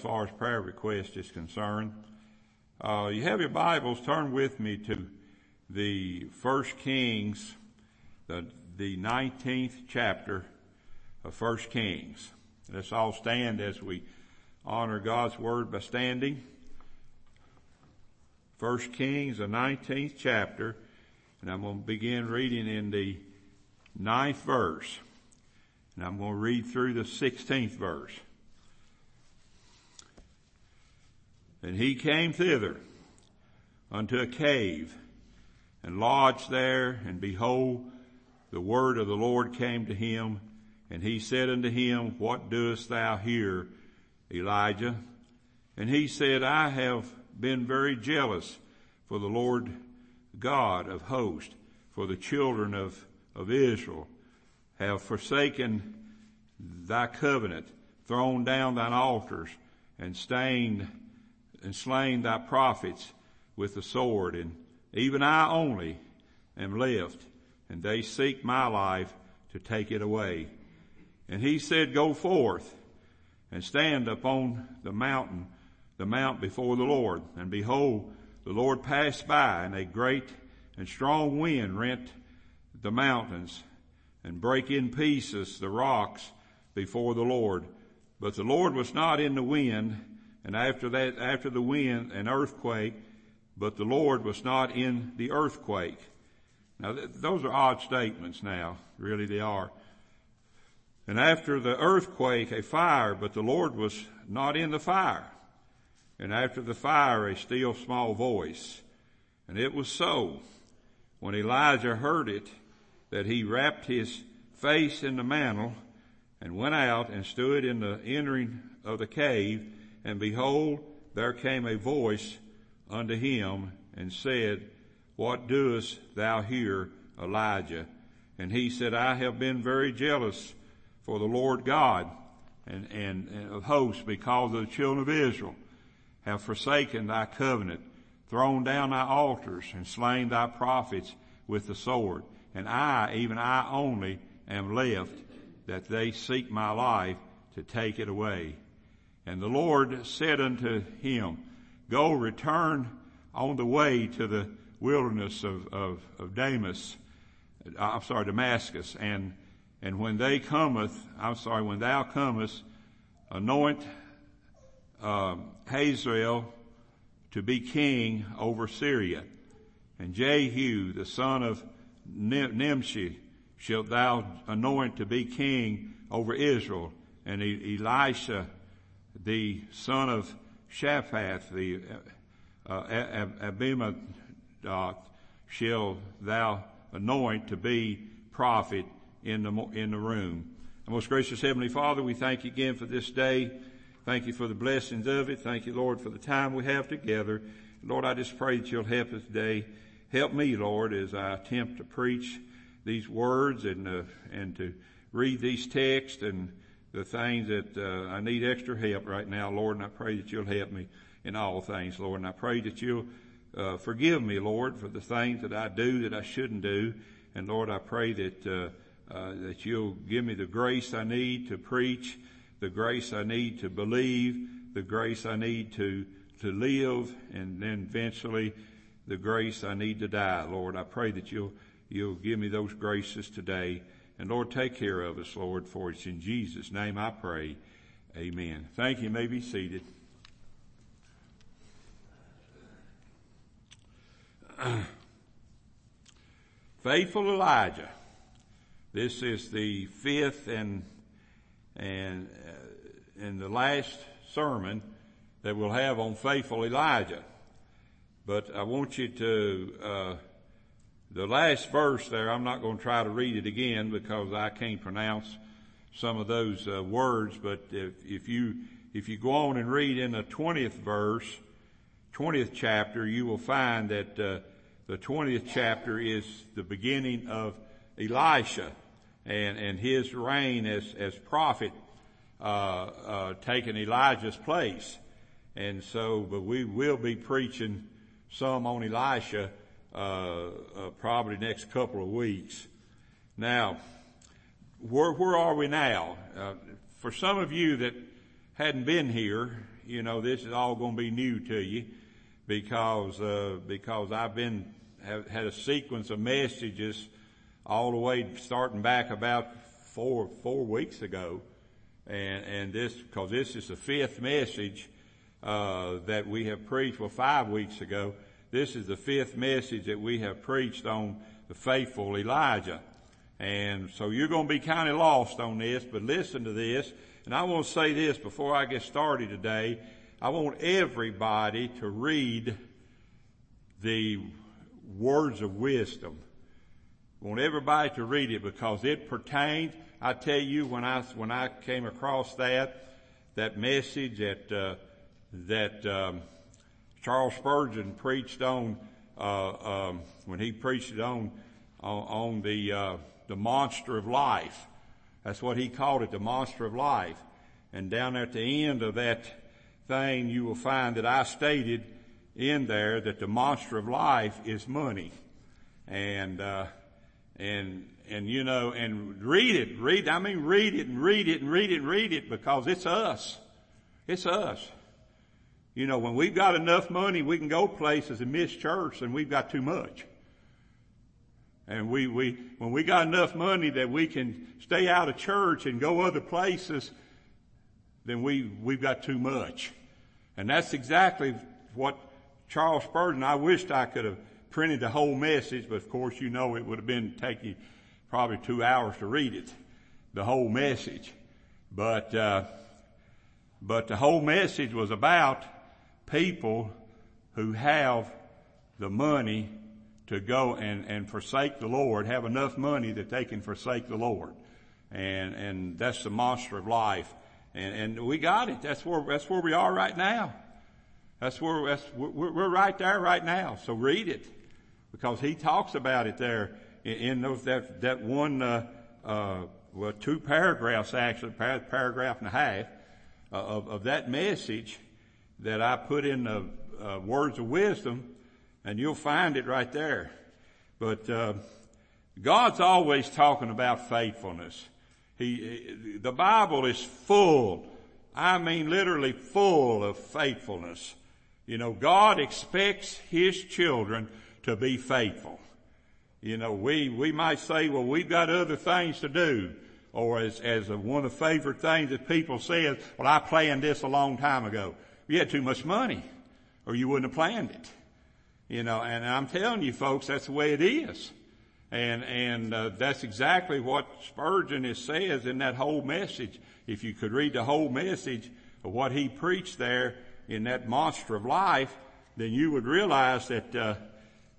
as far as prayer request is concerned. Uh, you have your Bibles, turn with me to the First Kings, the, the 19th chapter of First Kings. Let's all stand as we honor God's Word by standing. First Kings, the 19th chapter, and I'm going to begin reading in the ninth verse. And I'm going to read through the 16th verse. And he came thither unto a cave and lodged there and behold, the word of the Lord came to him and he said unto him, what doest thou here, Elijah? And he said, I have been very jealous for the Lord God of hosts, for the children of, of Israel have forsaken thy covenant, thrown down thine altars, and stained and slain thy prophets with the sword, and even I only am left, and they seek my life to take it away. And he said, go forth and stand upon the mountain, the mount before the Lord. And behold, the Lord passed by and a great and strong wind rent the mountains and break in pieces the rocks before the Lord. But the Lord was not in the wind and after that, after the wind, an earthquake, but the Lord was not in the earthquake. Now th- those are odd statements now. Really they are. And after the earthquake, a fire, but the Lord was not in the fire. And after the fire, a still small voice. And it was so, when Elijah heard it, that he wrapped his face in the mantle and went out and stood in the entering of the cave and behold, there came a voice unto him and said, What doest thou here, Elijah? And he said, I have been very jealous for the Lord God and, and, and of hosts because of the children of Israel have forsaken thy covenant, thrown down thy altars and slain thy prophets with the sword. And I, even I only, am left that they seek my life to take it away. And the Lord said unto him, Go return on the way to the wilderness of, of, of Damas, uh, I'm sorry, Damascus, and, and when they cometh, I'm sorry, when thou comest, anoint, uh, Hazael to be king over Syria. And Jehu, the son of Nimshi, shalt thou anoint to be king over Israel. And Elisha, the son of Shaphat, the uh, uh uh, shall thou anoint to be prophet in the in the room. most gracious Heavenly Father, we thank you again for this day. Thank you for the blessings of it. Thank you, Lord, for the time we have together. Lord, I just pray that you'll help us today. Help me, Lord, as I attempt to preach these words and uh, and to read these texts and the things that uh, I need extra help right now, Lord, and I pray that you'll help me in all things, Lord. And I pray that you'll uh, forgive me, Lord, for the things that I do that I shouldn't do. And Lord, I pray that uh, uh, that you'll give me the grace I need to preach, the grace I need to believe, the grace I need to to live, and then eventually the grace I need to die, Lord. I pray that you'll you'll give me those graces today. And Lord, take care of us, Lord, for it's in Jesus' name I pray. Amen. Thank you. you may be seated. Faithful Elijah. This is the fifth and and uh, and the last sermon that we'll have on faithful Elijah. But I want you to uh, the last verse there, I'm not going to try to read it again because I can't pronounce some of those uh, words, but if, if you, if you go on and read in the 20th verse, 20th chapter, you will find that, uh, the 20th chapter is the beginning of Elisha and, and his reign as, as prophet, uh, uh, taking Elijah's place. And so, but we will be preaching some on Elisha probably next couple of weeks. Now, where, where are we now? Uh, for some of you that hadn't been here you know, this is all going to be new to you because, uh, because I've been, have had a sequence of messages all the way starting back about four, four weeks ago. And, and this, cause this is the fifth message, uh, that we have preached, well, five weeks ago. This is the fifth message that we have preached on the faithful Elijah. And so you're going to be kind of lost on this, but listen to this. And I want to say this before I get started today. I want everybody to read the words of wisdom. I want everybody to read it because it pertains. I tell you, when I when I came across that that message that uh, that um, Charles Spurgeon preached on uh, um, when he preached on on, on the uh, the monster of life. That's what he called it, the monster of life. And down at the end of that thing, you will find that I stated in there that the monster of life is money. And, uh, and, and you know, and read it, read, I mean read it and read it and read it and read it because it's us. It's us. You know, when we've got enough money, we can go places and miss church and we've got too much. And we, we, when we got enough money that we can stay out of church and go other places, then we, we've got too much. And that's exactly what Charles Spurgeon, I wished I could have printed the whole message, but of course you know it would have been taking probably two hours to read it, the whole message. But, uh, but the whole message was about people who have the money to go and, and forsake the Lord, have enough money that they can forsake the Lord. And, and that's the monster of life. And, and we got it. That's where, that's where we are right now. That's where, that's, we're, we're right there right now. So read it. Because he talks about it there in, in those, that, that one, uh, uh, well, two paragraphs actually, paragraph and a half, uh, of, of that message that I put in the uh, words of wisdom and you'll find it right there. But uh, God's always talking about faithfulness. He, the Bible is full. I mean, literally full of faithfulness. You know, God expects His children to be faithful. You know, we, we might say, well, we've got other things to do. Or as, as a, one of the favorite things that people say is, well, I planned this a long time ago. You had too much money or you wouldn't have planned it. You know, and I'm telling you folks, that's the way it is. And, and, uh, that's exactly what Spurgeon is says in that whole message. If you could read the whole message of what he preached there in that monster of life, then you would realize that, uh,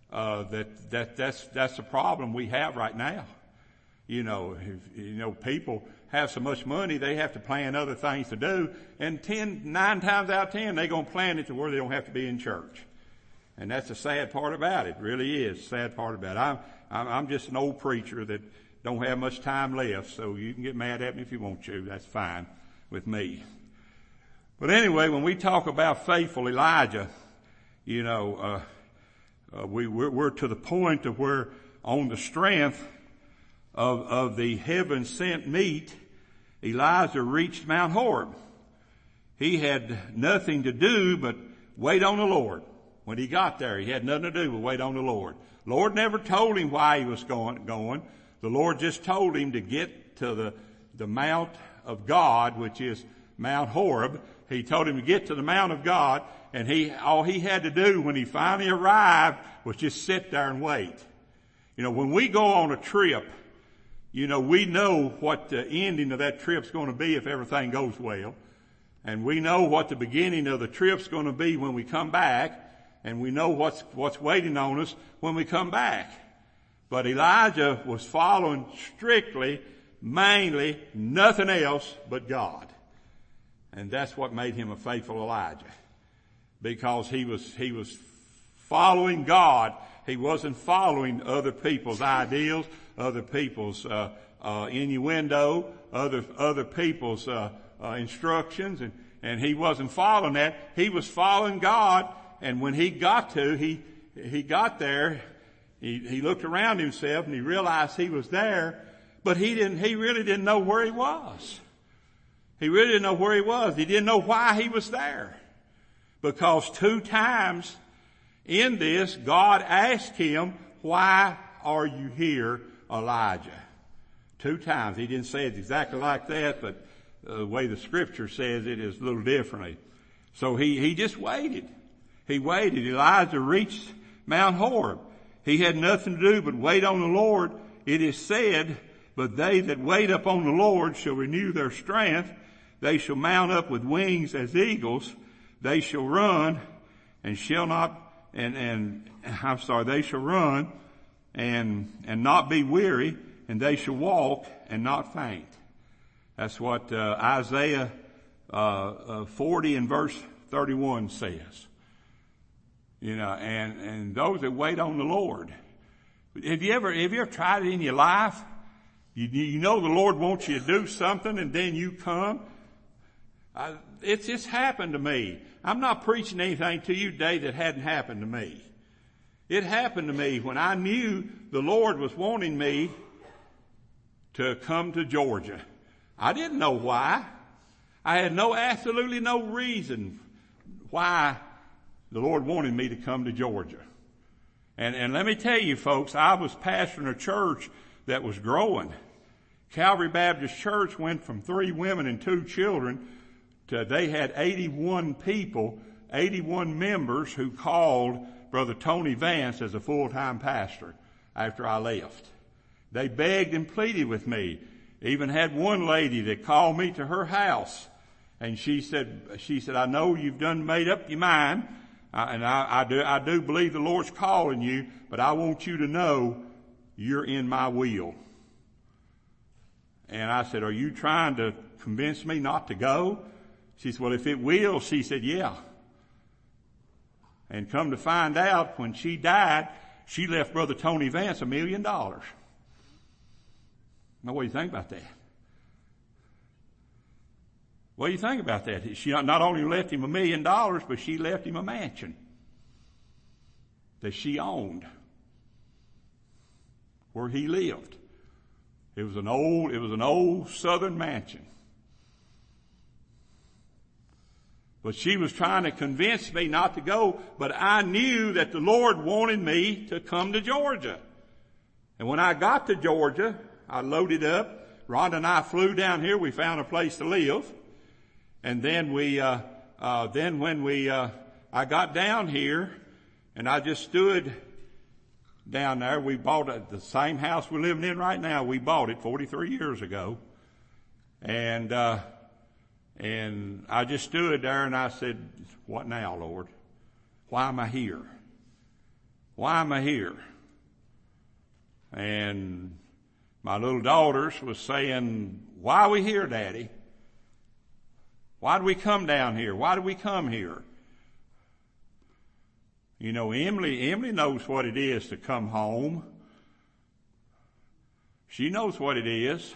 uh, that, that that's, that's the problem we have right now. You know, if, you know, people have so much money, they have to plan other things to do, and ten, nine times out of ten, they're gonna plan it to where they don't have to be in church. And that's the sad part about it. it really is sad part about it. I'm, I'm, I'm just an old preacher that don't have much time left, so you can get mad at me if you want to. That's fine with me. But anyway, when we talk about faithful Elijah, you know, uh, uh, we, we're, we're, to the point of where on the strength of, of the heaven sent meat, Elijah reached Mount Horeb. He had nothing to do but wait on the Lord. When he got there, he had nothing to do but wait on the Lord. Lord never told him why he was going, going. The Lord just told him to get to the, the Mount of God, which is Mount Horeb. He told him to get to the Mount of God, and he, all he had to do when he finally arrived was just sit there and wait. You know, when we go on a trip, you know, we know what the ending of that trip's going to be if everything goes well. And we know what the beginning of the trip's going to be when we come back and we know what's, what's waiting on us when we come back. But Elijah was following strictly, mainly, nothing else but God. And that's what made him a faithful Elijah. Because he was, he was following God. He wasn't following other people's ideals, other people's, uh, uh, innuendo, other, other people's, uh, uh instructions, and, and he wasn't following that. He was following God and when he got to, he, he got there, he, he looked around himself and he realized he was there, but he didn't, he really didn't know where he was. He really didn't know where he was. He didn't know why he was there. Because two times in this, God asked him, why are you here, Elijah? Two times. He didn't say it exactly like that, but uh, the way the scripture says it is a little differently. So he, he just waited. He waited. Elijah reached Mount Horeb. He had nothing to do but wait on the Lord. It is said, but they that wait upon the Lord shall renew their strength. They shall mount up with wings as eagles. They shall run and shall not, and, and, I'm sorry, they shall run and, and not be weary and they shall walk and not faint. That's what uh, Isaiah uh, uh, 40 and verse 31 says. You know, and and those that wait on the Lord. Have you ever have you ever tried it in your life? You, you know the Lord wants you to do something, and then you come. I, it's just happened to me. I'm not preaching anything to you today that hadn't happened to me. It happened to me when I knew the Lord was wanting me to come to Georgia. I didn't know why. I had no, absolutely no reason why the Lord wanted me to come to Georgia. And, and let me tell you folks, I was pastoring a church that was growing. Calvary Baptist Church went from three women and two children to, they had 81 people, 81 members who called Brother Tony Vance as a full-time pastor after I left. They begged and pleaded with me. Even had one lady that called me to her house and she said, she said, I know you've done made up your mind uh, and I, I do, I do believe the Lord's calling you, but I want you to know you're in my will. And I said, are you trying to convince me not to go? She said, well, if it will, she said, yeah. And come to find out, when she died, she left Brother Tony Vance a million dollars. Now, what do you think about that? What do you think about that? She not only left him a million dollars, but she left him a mansion that she owned where he lived. It was an old, it was an old southern mansion. But she was trying to convince me not to go, but I knew that the Lord wanted me to come to Georgia. And when I got to Georgia, I loaded up. Rhonda and I flew down here. We found a place to live. And then we, uh, uh, then when we, uh, I got down here and I just stood down there. We bought it, the same house we're living in right now. We bought it 43 years ago. And, uh, and I just stood there and I said, what now, Lord? Why am I here? Why am I here? And my little daughters was saying, why are we here, Daddy? Why do we come down here? Why do we come here? You know, Emily, Emily knows what it is to come home. She knows what it is.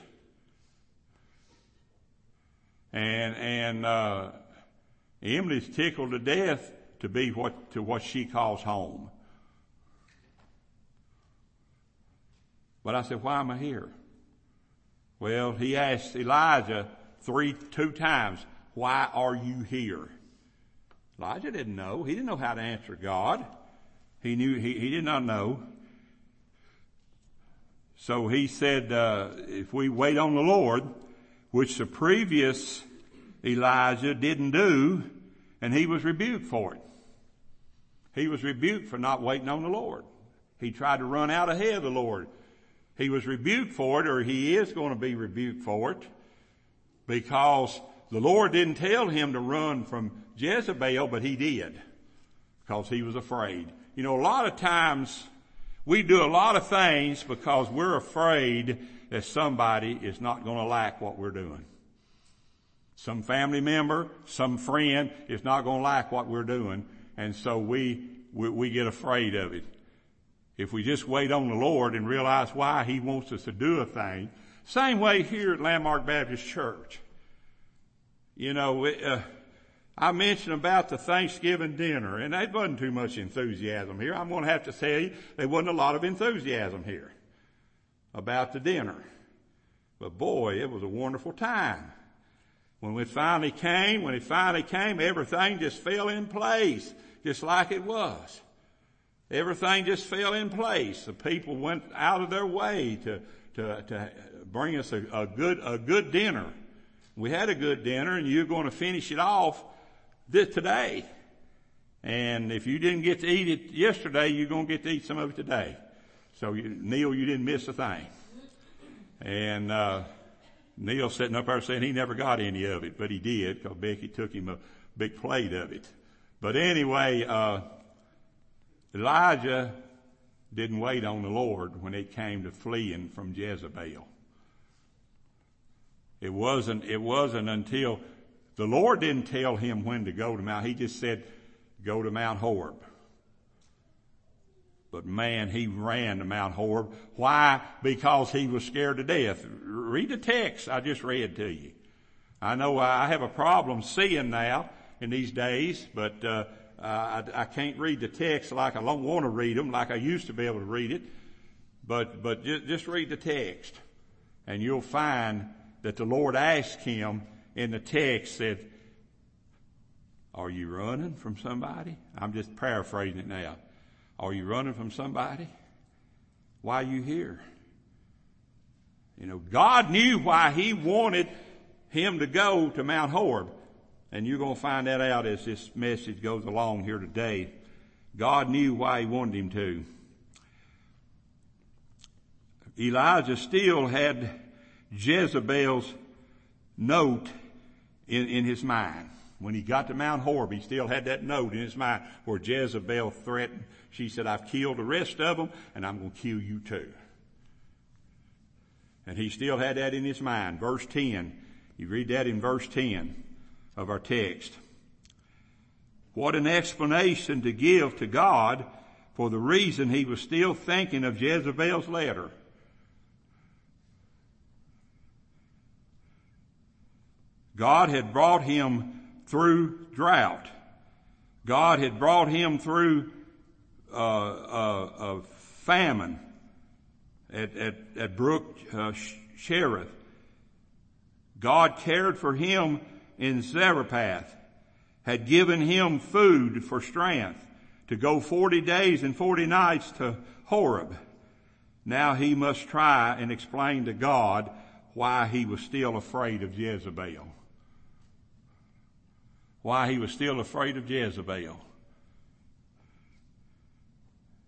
And, and, uh, Emily's tickled to death to be what, to what she calls home. But I said, why am I here? Well, he asked Elijah three, two times, why are you here? Elijah didn't know. He didn't know how to answer God. He knew, he, he did not know. So he said, uh, if we wait on the Lord, which the previous Elijah didn't do, and he was rebuked for it. He was rebuked for not waiting on the Lord. He tried to run out ahead of the Lord. He was rebuked for it, or he is going to be rebuked for it, because the Lord didn't tell him to run from Jezebel, but he did, because he was afraid. You know, a lot of times we do a lot of things because we're afraid that somebody is not going to like what we're doing. Some family member, some friend is not going to like what we're doing, and so we, we, we get afraid of it. If we just wait on the Lord and realize why He wants us to do a thing. Same way here at Landmark Baptist Church. You know, uh, I mentioned about the Thanksgiving dinner, and there wasn't too much enthusiasm here. I'm going to have to tell you, there wasn't a lot of enthusiasm here about the dinner. But boy, it was a wonderful time when it finally came, when it finally came, everything just fell in place, just like it was. Everything just fell in place. The people went out of their way to, to, to bring us a, a good, a good dinner. We had a good dinner and you're going to finish it off this, today. And if you didn't get to eat it yesterday, you're going to get to eat some of it today. So you, Neil, you didn't miss a thing. And, uh, Neil sitting up there saying he never got any of it, but he did because Becky took him a big plate of it. But anyway, uh, Elijah didn't wait on the Lord when it came to fleeing from Jezebel. It wasn't, it wasn't until the Lord didn't tell him when to go to Mount, he just said, go to Mount Horeb. But man, he ran to Mount Horeb. Why? Because he was scared to death. Read the text I just read to you. I know I have a problem seeing now in these days, but uh, I, I, can't read the text like I don't want to read them, like I used to be able to read it. But but just, just read the text, and you'll find that the Lord asked him in the text said, "Are you running from somebody?" I'm just paraphrasing it now. Are you running from somebody? Why are you here? You know, God knew why He wanted him to go to Mount Horeb. And you're going to find that out as this message goes along here today. God knew why he wanted him to. Elijah still had Jezebel's note in, in his mind. When he got to Mount Horeb, he still had that note in his mind where Jezebel threatened. She said, I've killed the rest of them and I'm going to kill you too. And he still had that in his mind. Verse 10. You read that in verse 10 of our text. What an explanation to give to God for the reason he was still thinking of Jezebel's letter. God had brought him through drought. God had brought him through uh, famine at, at, at Brook uh, Cherith. God cared for him in Zarephath had given him food for strength to go 40 days and 40 nights to Horeb. Now he must try and explain to God why he was still afraid of Jezebel. Why he was still afraid of Jezebel.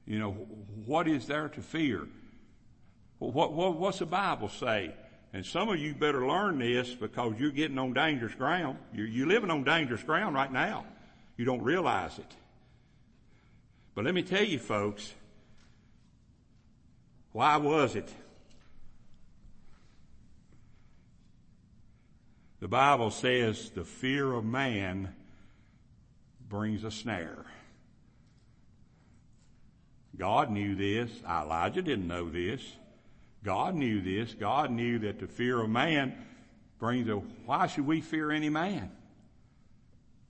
You know, what is there to fear? What, what, what's the Bible say? And some of you better learn this because you're getting on dangerous ground. You're, you're living on dangerous ground right now. You don't realize it. But let me tell you folks, why was it? The Bible says the fear of man brings a snare. God knew this. Elijah didn't know this. God knew this. God knew that the fear of man brings a, why should we fear any man?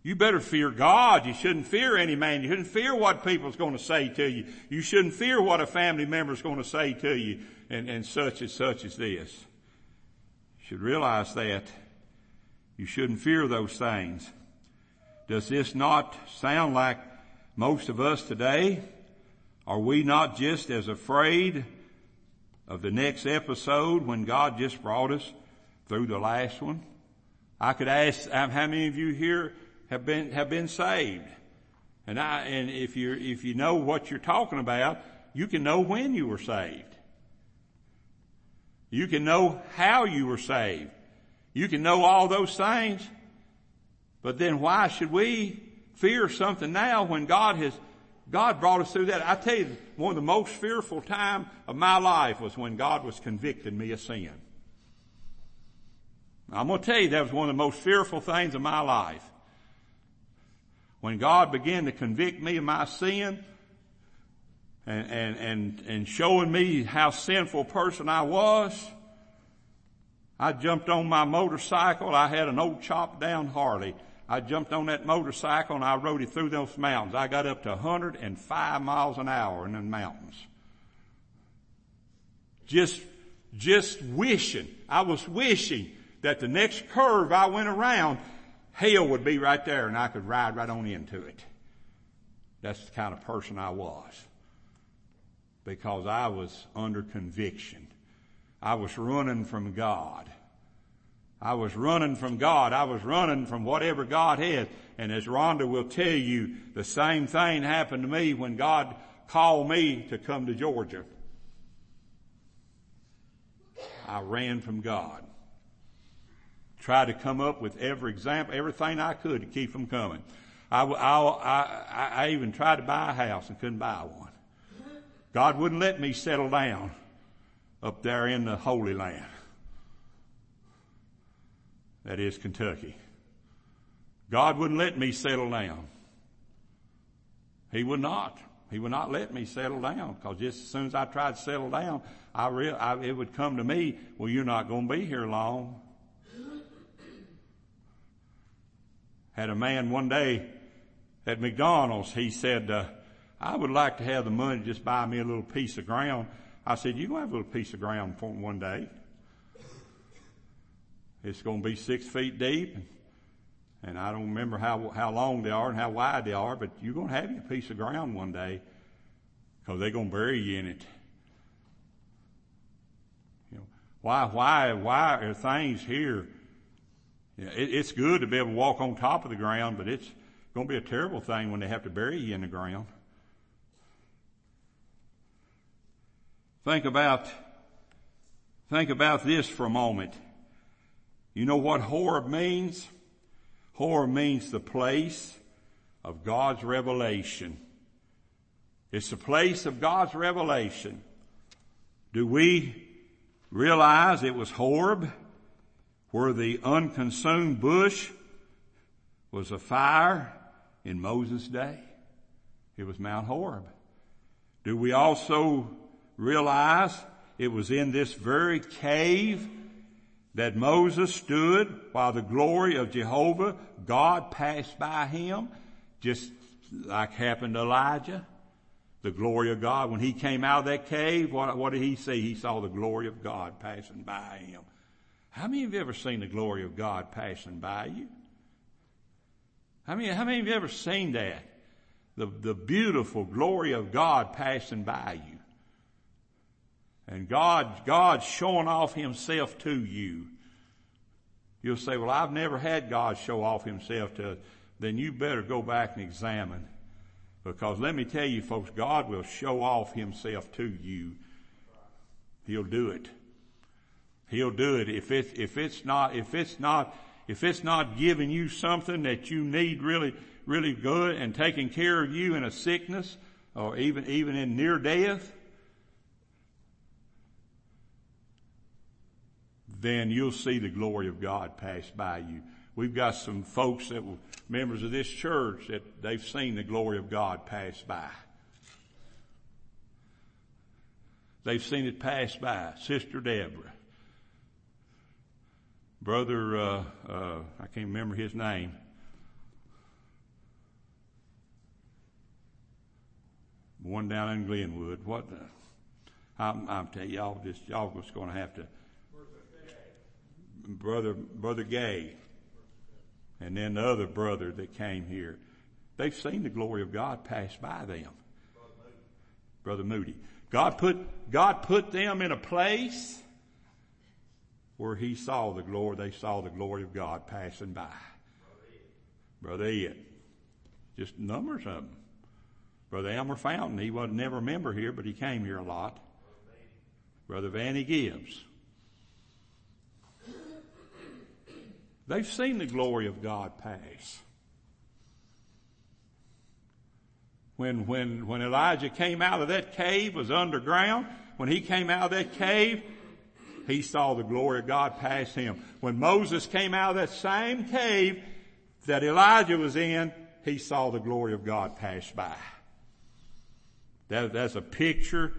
You better fear God. You shouldn't fear any man. You shouldn't fear what people's going to say to you. You shouldn't fear what a family member's going to say to you and, and such and such as this. You should realize that. You shouldn't fear those things. Does this not sound like most of us today? Are we not just as afraid of the next episode when God just brought us through the last one. I could ask how many of you here have been have been saved, and I and if you if you know what you're talking about, you can know when you were saved. You can know how you were saved. You can know all those things. But then why should we fear something now when God has God brought us through that. I tell you, one of the most fearful time of my life was when God was convicting me of sin. I'm going to tell you that was one of the most fearful things of my life. When God began to convict me of my sin and, and, and, and showing me how sinful person I was, I jumped on my motorcycle. I had an old chopped down Harley I jumped on that motorcycle and I rode it through those mountains. I got up to 105 miles an hour in the mountains. Just, just wishing, I was wishing that the next curve I went around, hell would be right there and I could ride right on into it. That's the kind of person I was. Because I was under conviction. I was running from God. I was running from God. I was running from whatever God had. And as Rhonda will tell you, the same thing happened to me when God called me to come to Georgia. I ran from God. Tried to come up with every example, everything I could to keep from coming. I, I, I, I even tried to buy a house and couldn't buy one. God wouldn't let me settle down up there in the Holy Land. That is Kentucky. God wouldn't let me settle down. He would not. He would not let me settle down because just as soon as I tried to settle down, I, real, I it would come to me, well, you're not going to be here long. Had a man one day at McDonald's, he said, uh, I would like to have the money to just buy me a little piece of ground. I said, you're going to have a little piece of ground for one day. It's going to be six feet deep. And I don't remember how, how long they are and how wide they are, but you're going to have your piece of ground one day because they're going to bury you in it. You know, why, why, why are things here? You know, it, it's good to be able to walk on top of the ground, but it's going to be a terrible thing when they have to bury you in the ground. Think about, think about this for a moment. You know what Horeb means? Horeb means the place of God's revelation. It's the place of God's revelation. Do we realize it was Horeb where the unconsumed bush was a fire in Moses' day? It was Mount Horeb. Do we also realize it was in this very cave that Moses stood while the glory of Jehovah, God passed by him, just like happened to Elijah. The glory of God. When he came out of that cave, what, what did he see? He saw the glory of God passing by him. How many of you ever seen the glory of God passing by you? How many, how many of you ever seen that? The, the beautiful glory of God passing by you. And God, God's showing off Himself to you. You'll say, well, I've never had God show off Himself to. Then you better go back and examine. Because let me tell you folks, God will show off Himself to you. He'll do it. He'll do it. If it's, if it's not, if it's not, if it's not giving you something that you need really, really good and taking care of you in a sickness or even, even in near death, then you'll see the glory of God pass by you. We've got some folks that were members of this church that they've seen the glory of God pass by. They've seen it pass by. Sister Deborah. Brother, uh, uh, I can't remember his name. One down in Glenwood. What? The, I'm, I'm telling y'all, just y'all just going to have to brother, brother Gay, and then the other brother that came here. They've seen the glory of God pass by them. Brother Moody. God put, God put them in a place where he saw the glory, they saw the glory of God passing by. Brother Ed. Just numbers of them. Brother Elmer Fountain, he wasn't never a member here, but he came here a lot. Brother Vanny Gibbs. They've seen the glory of God pass. When, when, when Elijah came out of that cave, was underground, when he came out of that cave, he saw the glory of God pass him. When Moses came out of that same cave that Elijah was in, he saw the glory of God pass by. That, that's a picture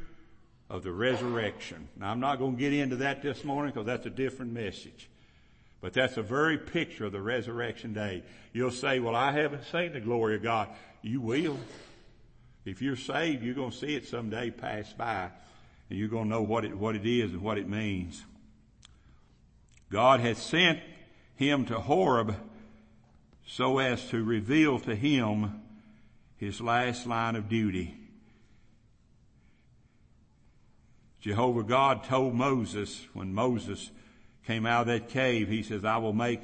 of the resurrection. Now I'm not going to get into that this morning because that's a different message. But that's a very picture of the resurrection day. You'll say, well, I haven't seen the glory of God. You will. If you're saved, you're going to see it someday pass by and you're going to know what it, what it is and what it means. God had sent him to Horeb so as to reveal to him his last line of duty. Jehovah God told Moses when Moses came out of that cave, he says, I will make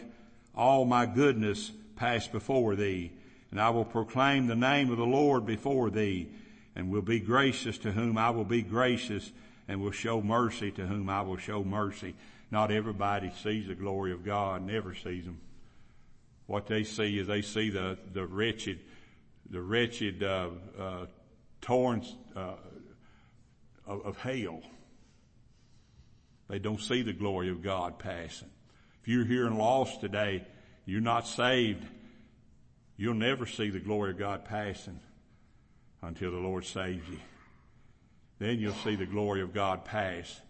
all my goodness pass before thee and I will proclaim the name of the Lord before thee and will be gracious to whom I will be gracious and will show mercy to whom I will show mercy. Not everybody sees the glory of God, never sees them. What they see is they see the, the wretched, the wretched, uh, uh, torrents, uh, of, of hell. They don't see the glory of God passing. If you're here and lost today, you're not saved. You'll never see the glory of God passing until the Lord saves you. Then you'll see the glory of God pass.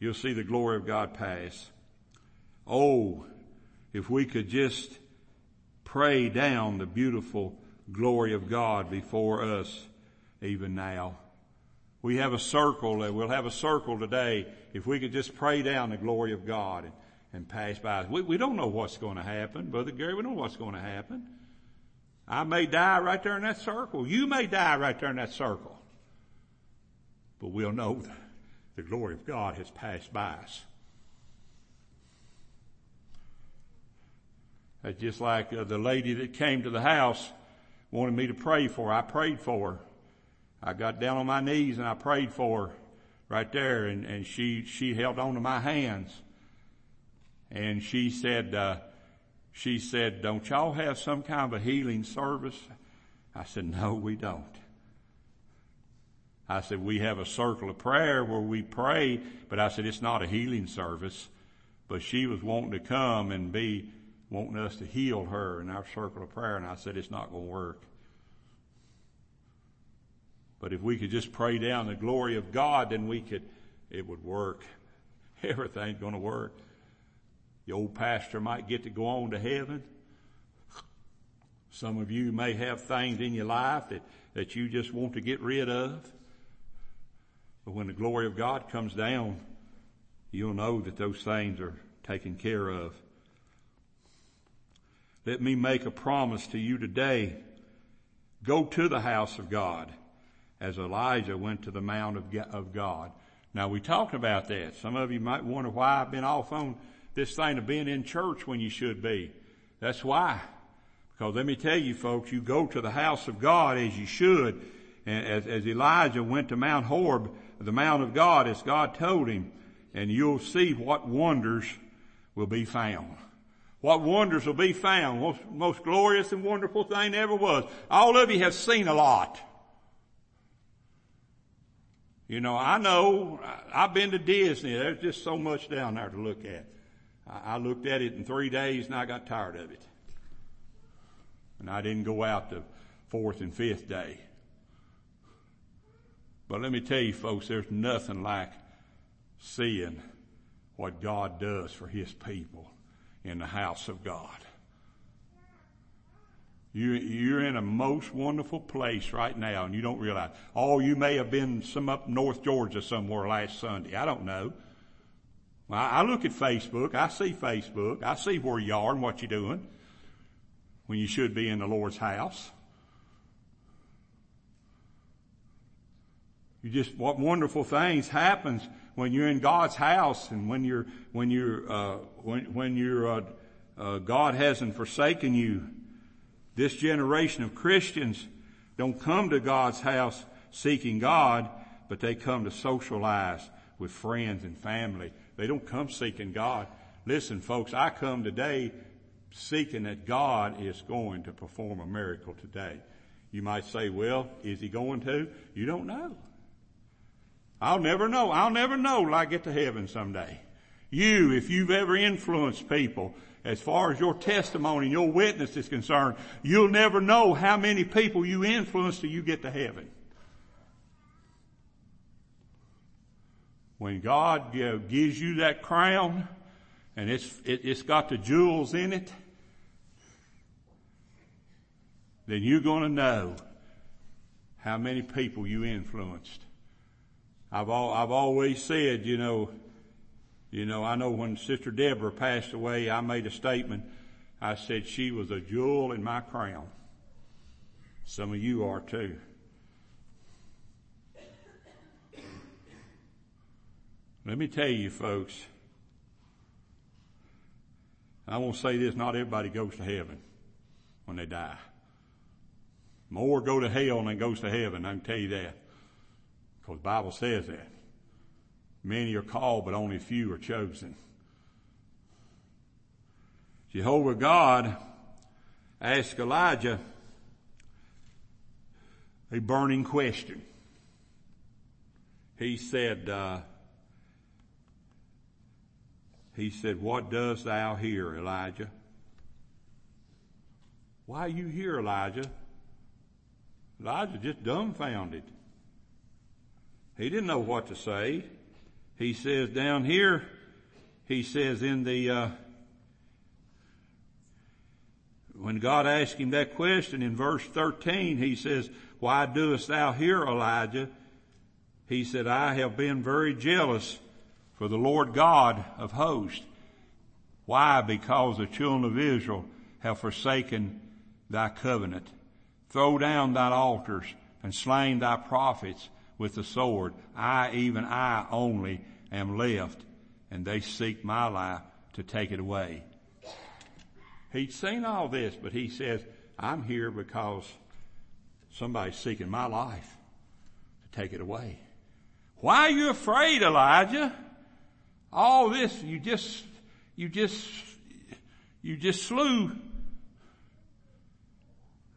You'll see the glory of God pass. Oh, if we could just pray down the beautiful glory of God before us even now. We have a circle, and we'll have a circle today if we could just pray down the glory of God and, and pass by. We, we don't know what's going to happen, Brother Gary, we don't know what's going to happen. I may die right there in that circle. You may die right there in that circle. But we'll know the glory of God has passed by us. That's just like uh, the lady that came to the house wanted me to pray for. I prayed for her. I got down on my knees and I prayed for her right there and, and she, she held on to my hands. And she said, uh, she said, don't y'all have some kind of a healing service? I said, no, we don't. I said, we have a circle of prayer where we pray, but I said, it's not a healing service. But she was wanting to come and be, wanting us to heal her in our circle of prayer, and I said, it's not going to work. But if we could just pray down the glory of God, then we could, it would work. Everything's going to work. The old pastor might get to go on to heaven. Some of you may have things in your life that, that you just want to get rid of. But when the glory of God comes down, you'll know that those things are taken care of. Let me make a promise to you today. Go to the house of God as Elijah went to the Mount of God. Now we talked about that. Some of you might wonder why I've been off on this thing of being in church when you should be. That's why. Because let me tell you folks, you go to the house of God as you should. And as, as Elijah went to Mount Horeb, the Mount of God, as God told him, and you'll see what wonders will be found. What wonders will be found. Most, most glorious and wonderful thing ever was. All of you have seen a lot. You know, I know, I've been to Disney. There's just so much down there to look at. I looked at it in three days and I got tired of it. And I didn't go out the fourth and fifth day. But let me tell you folks, there's nothing like seeing what God does for His people in the house of God. You, you're in a most wonderful place right now and you don't realize. Oh, you may have been some up North Georgia somewhere last Sunday. I don't know. I look at Facebook. I see Facebook. I see where you are and what you're doing when you should be in the Lord's house. You just, what wonderful things happens when you're in God's house and when you're, when you're, uh, when, when you're, uh, uh, God hasn't forsaken you. This generation of Christians don't come to God's house seeking God, but they come to socialize with friends and family they don't come seeking God. Listen, folks, I come today seeking that God is going to perform a miracle today. You might say, well, is he going to? You don't know. I'll never know. I'll never know till I get to heaven someday. You, if you've ever influenced people, as far as your testimony your witness is concerned, you'll never know how many people you influenced till you get to heaven. When God gives you that crown and it's, it, it's got the jewels in it, then you're going to know how many people you influenced. I've, I've always said, you know, You know, I know when Sister Deborah passed away, I made a statement. I said she was a jewel in my crown. Some of you are too. Let me tell you folks, I won't say this, not everybody goes to heaven when they die. More go to hell than goes to heaven, I can tell you that. Because the Bible says that. Many are called, but only few are chosen. Jehovah God asked Elijah a burning question. He said, uh, he said, what dost thou here, Elijah? Why are you here, Elijah? Elijah just dumbfounded. He didn't know what to say. He says down here, he says in the, uh, when God asked him that question in verse 13, he says, why doest thou here, Elijah? He said, I have been very jealous for the Lord God of hosts. Why? Because the children of Israel have forsaken thy covenant. Throw down thine altars and slain thy prophets with the sword. I, even I only, am left, and they seek my life to take it away. He'd seen all this, but he says, I'm here because somebody's seeking my life to take it away. Why are you afraid, Elijah? all this, you just, you just, you just slew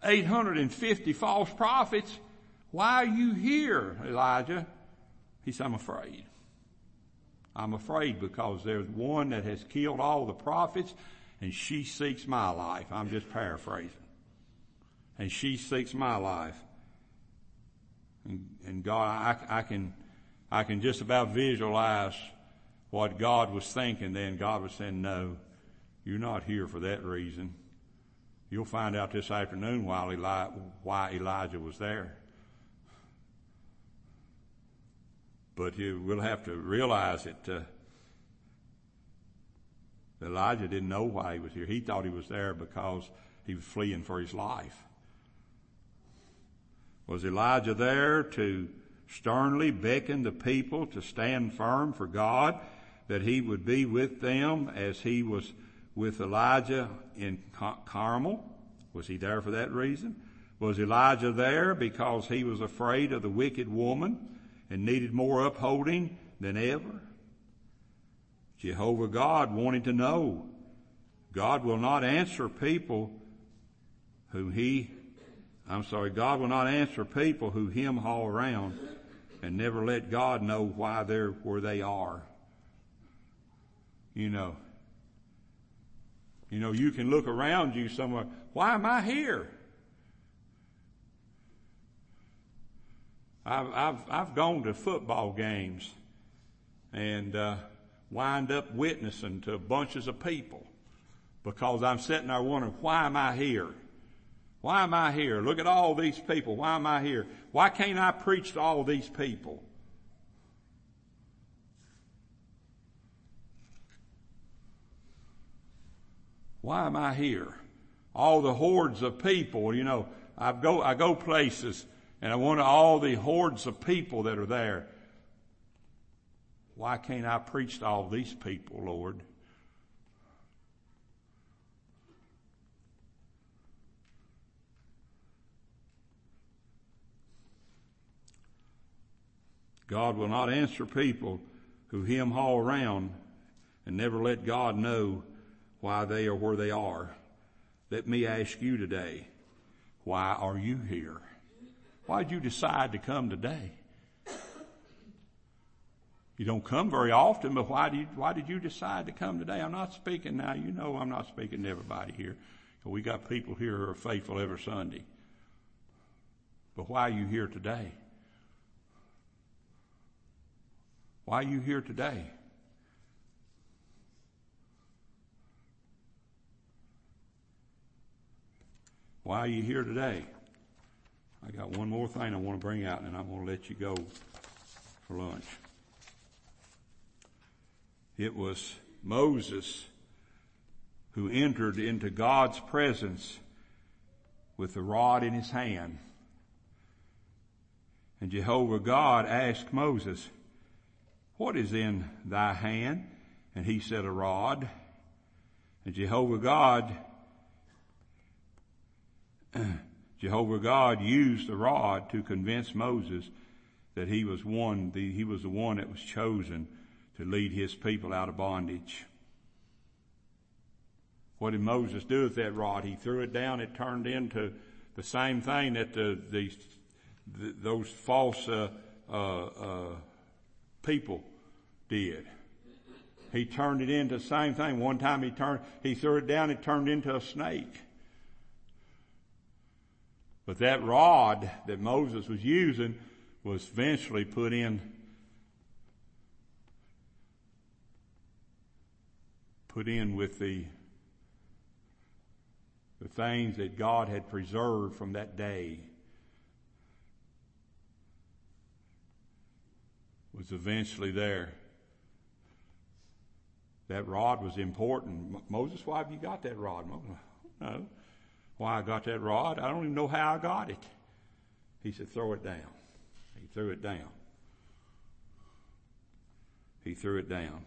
850 false prophets. Why are you here, Elijah? He said, I'm afraid. I'm afraid because there's one that has killed all the prophets and she seeks my life. I'm just paraphrasing. And she seeks my life. And, and God, I, I can, I can just about visualize what God was thinking then. God was saying, no, you're not here for that reason. You'll find out this afternoon why Elijah was there. But you will have to realize that uh, Elijah didn't know why he was here. He thought he was there because he was fleeing for his life. Was Elijah there to sternly beckon the people to stand firm for God that he would be with them as he was with Elijah in Carmel? Was he there for that reason? Was Elijah there because he was afraid of the wicked woman and needed more upholding than ever? Jehovah God wanted to know. God will not answer people who he, I'm sorry, God will not answer people who him haul around and never let God know why they're where they are you know. You know, you can look around you somewhere. Why am I here? I've, I've, I've gone to football games and, uh, wind up witnessing to bunches of people because I'm sitting there wondering, why am I here? Why am I here? Look at all these people. Why am I here? Why can't I preach to all these people? Why am I here? All the hordes of people, you know, I go, I go places and I wonder all the hordes of people that are there. Why can't I preach to all these people, Lord? God will not answer people who him haul around and never let God know why they are where they are. Let me ask you today, why are you here? Why did you decide to come today? You don't come very often, but why did, why did you decide to come today? I'm not speaking now. You know I'm not speaking to everybody here. We got people here who are faithful every Sunday. But why are you here today? Why are you here today? Why are you here today? I got one more thing I want to bring out and I'm going to let you go for lunch. It was Moses who entered into God's presence with the rod in his hand. And Jehovah God asked Moses, what is in thy hand? And he said, a rod. And Jehovah God, Jehovah God used the rod to convince Moses that he was one, the, he was the one that was chosen to lead his people out of bondage. What did Moses do with that rod? He threw it down. It turned into the same thing that the, the, the those false uh, uh, uh, people did. He turned it into the same thing. One time he turned, he threw it down. It turned into a snake. But that rod that Moses was using was eventually put in put in with the the things that God had preserved from that day was eventually there. That rod was important. Moses, why have you got that rod? No. Why I got that rod? I don't even know how I got it. He said, throw it down. He threw it down. He threw it down.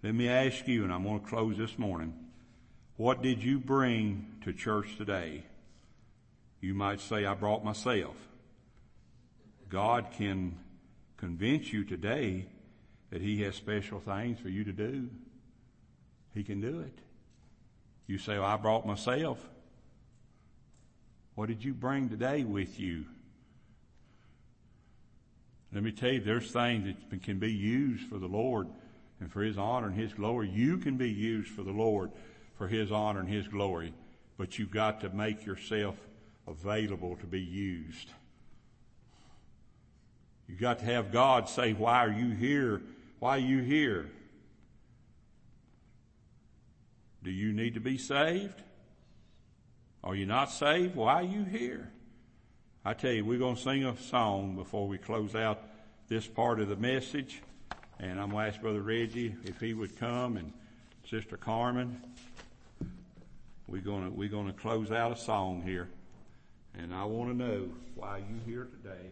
Let me ask you, and I'm going to close this morning. What did you bring to church today? You might say, I brought myself. God can convince you today that He has special things for you to do. He can do it. You say, well, I brought myself. What did you bring today with you? Let me tell you, there's things that can be used for the Lord and for His honor and His glory. You can be used for the Lord for His honor and His glory, but you've got to make yourself available to be used. You've got to have God say, why are you here? Why are you here? Do you need to be saved? Are you not saved? Why are you here? I tell you, we're going to sing a song before we close out this part of the message. And I'm going to ask Brother Reggie if he would come and Sister Carmen. We're going to, we're going to close out a song here. And I want to know why you here today.